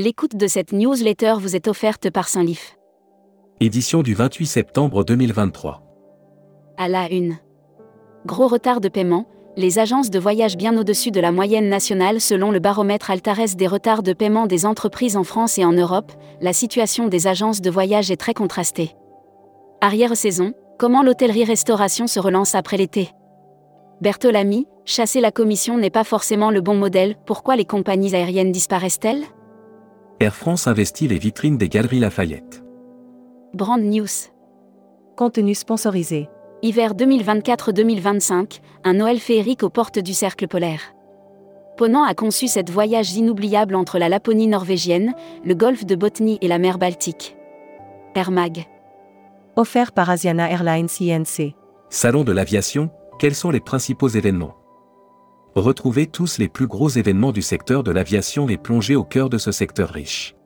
L'écoute de cette newsletter vous est offerte par Saint-Lif. Édition du 28 septembre 2023. À la une. Gros retard de paiement, les agences de voyage bien au-dessus de la moyenne nationale selon le baromètre Altares des retards de paiement des entreprises en France et en Europe, la situation des agences de voyage est très contrastée. Arrière-saison, comment l'hôtellerie-restauration se relance après l'été? Bertolami, chasser la commission n'est pas forcément le bon modèle, pourquoi les compagnies aériennes disparaissent-elles? Air France investit les vitrines des Galeries Lafayette. Brand News. Contenu sponsorisé. Hiver 2024-2025, un Noël féerique aux portes du cercle polaire. Ponant a conçu cette voyage inoubliable entre la Laponie norvégienne, le golfe de Botnie et la mer Baltique. Air Mag. Offert par Asiana Airlines INC. Salon de l'aviation, quels sont les principaux événements? Retrouvez tous les plus gros événements du secteur de l'aviation et plongez au cœur de ce secteur riche.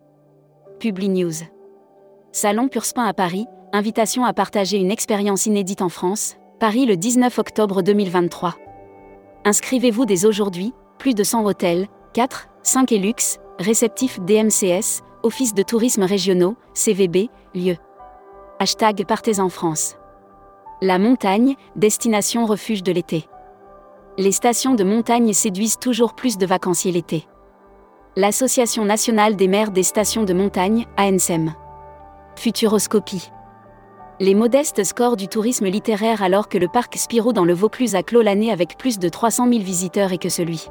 Publi News. Salon Purspin à Paris, invitation à partager une expérience inédite en France, Paris le 19 octobre 2023. Inscrivez-vous dès aujourd'hui, plus de 100 hôtels, 4, 5 et luxe, réceptifs DMCS, Office de tourisme régionaux, CVB, lieu. Hashtag Partez en France. La montagne, destination refuge de l'été. Les stations de montagne séduisent toujours plus de vacanciers l'été. L'Association nationale des maires des stations de montagne, ANSEM. Futuroscopie. Les modestes scores du tourisme littéraire alors que le parc Spirou dans le Vaucluse a clos l'année avec plus de 300 000 visiteurs et que celui.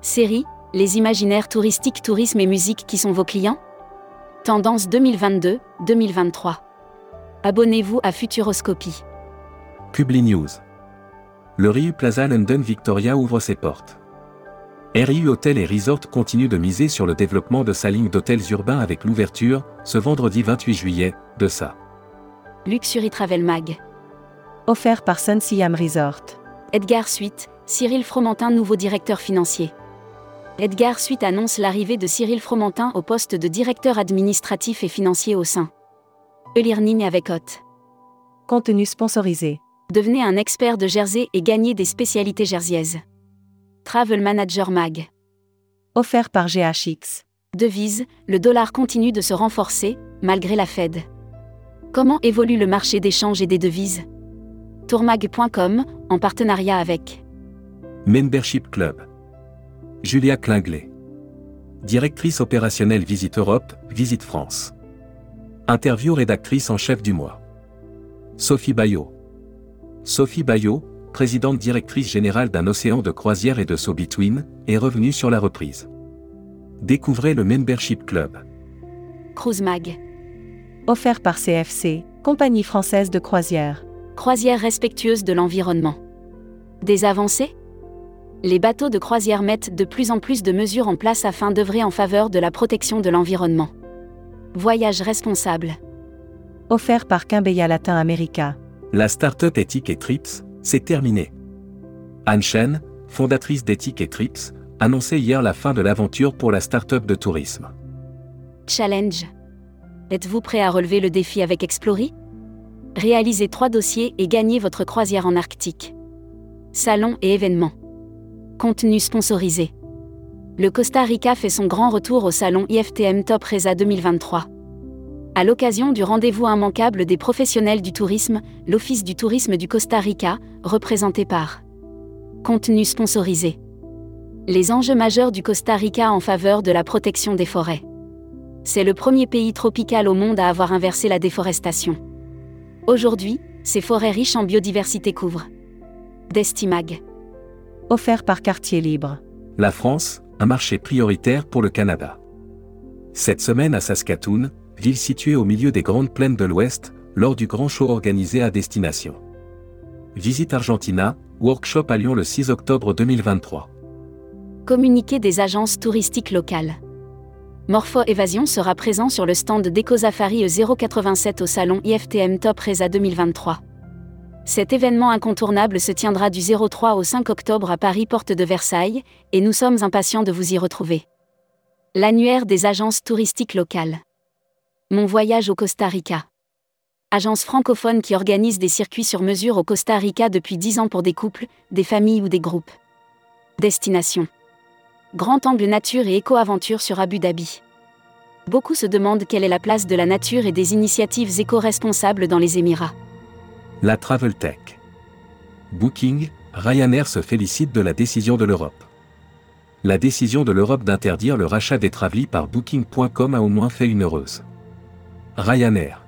Série, les imaginaires touristiques, tourisme et musique qui sont vos clients? Tendance 2022-2023. Abonnez-vous à Futuroscopie. Publi News. Le Riu Plaza London Victoria ouvre ses portes. RIU Hotel et Resort continue de miser sur le développement de sa ligne d'hôtels urbains avec l'ouverture, ce vendredi 28 juillet, de sa Luxury Travel Mag. Offert par Sun Siam Resort. Edgar Suite, Cyril Fromentin, nouveau directeur financier. Edgar Suite annonce l'arrivée de Cyril Fromentin au poste de directeur administratif et financier au sein. Elirning avec Hot. Contenu sponsorisé. Devenez un expert de Jersey et gagnez des spécialités jerseyaises. Travel Manager Mag. Offert par GHX. Devise, le dollar continue de se renforcer, malgré la Fed. Comment évolue le marché d'échange et des devises? Tourmag.com, en partenariat avec Membership Club. Julia Klinglet. Directrice opérationnelle Visite Europe, Visite France. Interview rédactrice en chef du mois. Sophie Bayot. Sophie Bayot, présidente directrice générale d'un océan de croisière et de saut between, est revenue sur la reprise. Découvrez le Membership Club. Cruise Mag. Offert par CFC, compagnie française de croisière. Croisière respectueuse de l'environnement. Des avancées? Les bateaux de croisière mettent de plus en plus de mesures en place afin d'œuvrer en faveur de la protection de l'environnement. Voyage responsable. Offert par Quimbeya Latin America. La start-up Ethic et Trips, c'est terminé. Anne Chen, fondatrice d'Ethic et Trips, annonçait hier la fin de l'aventure pour la start-up de tourisme. Challenge. Êtes-vous prêt à relever le défi avec Explory Réalisez trois dossiers et gagnez votre croisière en Arctique. Salon et événements. Contenu sponsorisé. Le Costa Rica fait son grand retour au salon IFTM Top Reza 2023. À l'occasion du rendez-vous immanquable des professionnels du tourisme, l'Office du tourisme du Costa Rica, représenté par Contenu sponsorisé. Les enjeux majeurs du Costa Rica en faveur de la protection des forêts. C'est le premier pays tropical au monde à avoir inversé la déforestation. Aujourd'hui, ces forêts riches en biodiversité couvrent. Destimag. Offert par Quartier Libre. La France, un marché prioritaire pour le Canada. Cette semaine à Saskatoon, ville située au milieu des grandes plaines de l'Ouest, lors du grand show organisé à destination. Visite Argentina, workshop à Lyon le 6 octobre 2023. Communiqué des agences touristiques locales. Morpho Évasion sera présent sur le stand d'EcoSafari E087 au salon IFTM Top Reza 2023. Cet événement incontournable se tiendra du 03 au 5 octobre à Paris Porte de Versailles, et nous sommes impatients de vous y retrouver. L'annuaire des agences touristiques locales. Mon voyage au Costa Rica. Agence francophone qui organise des circuits sur mesure au Costa Rica depuis 10 ans pour des couples, des familles ou des groupes. Destination. Grand angle nature et éco-aventure sur Abu Dhabi. Beaucoup se demandent quelle est la place de la nature et des initiatives éco-responsables dans les Émirats. La Travel Tech. Booking, Ryanair se félicite de la décision de l'Europe. La décision de l'Europe d'interdire le rachat des Travely par Booking.com a au moins fait une heureuse. Ryanair.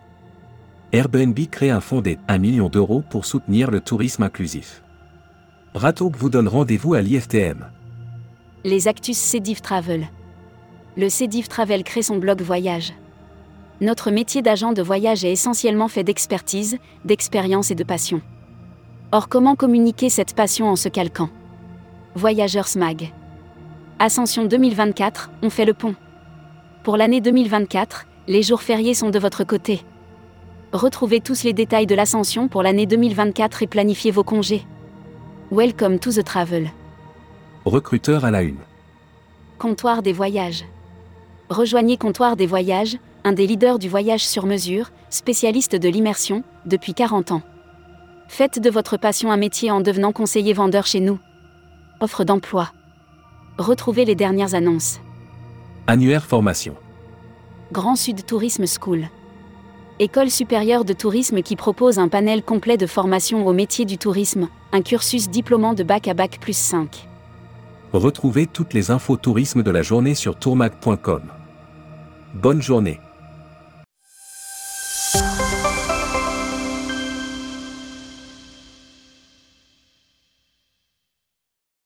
Airbnb crée un fonds d'aide 1 million d'euros pour soutenir le tourisme inclusif. Ratok vous donne rendez-vous à l'IFTM. Les Actus Cédiv Travel. Le Cédiv Travel crée son blog voyage. Notre métier d'agent de voyage est essentiellement fait d'expertise, d'expérience et de passion. Or, comment communiquer cette passion en se calquant? Voyageurs Smag. Ascension 2024, on fait le pont. Pour l'année 2024, les jours fériés sont de votre côté. Retrouvez tous les détails de l'ascension pour l'année 2024 et planifiez vos congés. Welcome to the travel. Recruteur à la une. Comptoir des voyages. Rejoignez Comptoir des voyages, un des leaders du voyage sur mesure, spécialiste de l'immersion, depuis 40 ans. Faites de votre passion un métier en devenant conseiller vendeur chez nous. Offre d'emploi. Retrouvez les dernières annonces. Annuaire formation. Grand Sud Tourisme School. École supérieure de tourisme qui propose un panel complet de formation au métier du tourisme, un cursus diplômant de bac à bac plus 5. Retrouvez toutes les infos tourisme de la journée sur tourmag.com. Bonne journée.